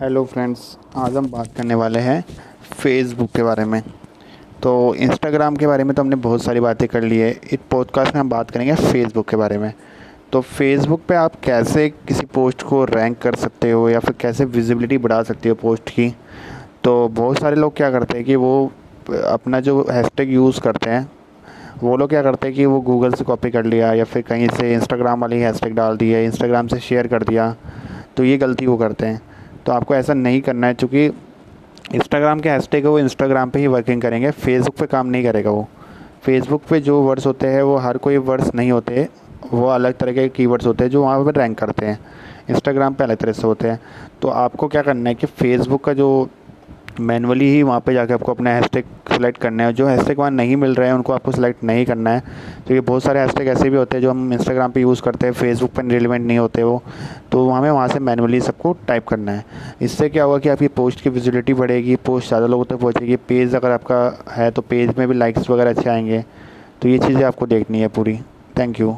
Hello friends आज हम बात करने वाले हैं फेसबुक के बारे में। तो इंस्टाग्राम के बारे में तो हमने बहुत सारी बातें कर ली है। इस पॉडकास्ट में हम बात करेंगे फेसबुक के बारे में। तो फेसबुक पे आप कैसे किसी पोस्ट को रैंक कर सकते हो या फिर कैसे विजिबिलिटी बढ़ा सकते हो पोस्ट की? तो बहुत सारे लोग क्या करते हैं कि वो अपना जो हैशटैग यूज़ करते हैं, वो लोग क्या करते हैं कि वो गूगल से कॉपी कर लिया या फिर कहीं से इंस्टाग्राम वाली हैशटैग डाल दिया इंस्टाग्राम से शेयर कर दिया तो ये गलती वो करते हैं। तो आपको ऐसा नहीं करना है, चूँकि इंस्टाग्राम के हैशटैग है, वो इंस्टाग्राम पे ही वर्किंग करेंगे। फेसबुक पे काम नहीं करेगा वो। फेसबुक पे जो वर्ड्स होते हैं, वो हर कोई वर्ड्स नहीं होते। वो अलग तरह के कीवर्ड्स होते हैं जो वहाँ पर रैंक करते हैं। इंस्टाग्राम पे अलग तरह से होते हैं। तो आपको क्या करना है कि फेसबुक का जो मैनुअली ही वहाँ पे जाके आपको अपना हैशटैग सेलेक्ट करना है। जो हैशटैग वहाँ नहीं मिल रहे हैं, उनको आपको सेलेक्ट नहीं करना है। तो बहुत सारे हैशटैग ऐसे भी होते हैं जो हम इंस्टाग्राम पे यूज़ करते हैं फेसबुक पर रिलेवेंट नहीं होते वो। तो हमें वहाँ से मैनुअली सबको टाइप करना है। इससे क्या होगा कि आपकी पोस्ट की विजिबिलिटी बढ़ेगी पोस्ट ज़्यादा लोगों तक पहुँचेगी। पेज अगर आपका है तो पेज में भी लाइक्स वगैरह अच्छे आएँगे। तो ये चीज़ें आपको देखनी है पूरी। Thank you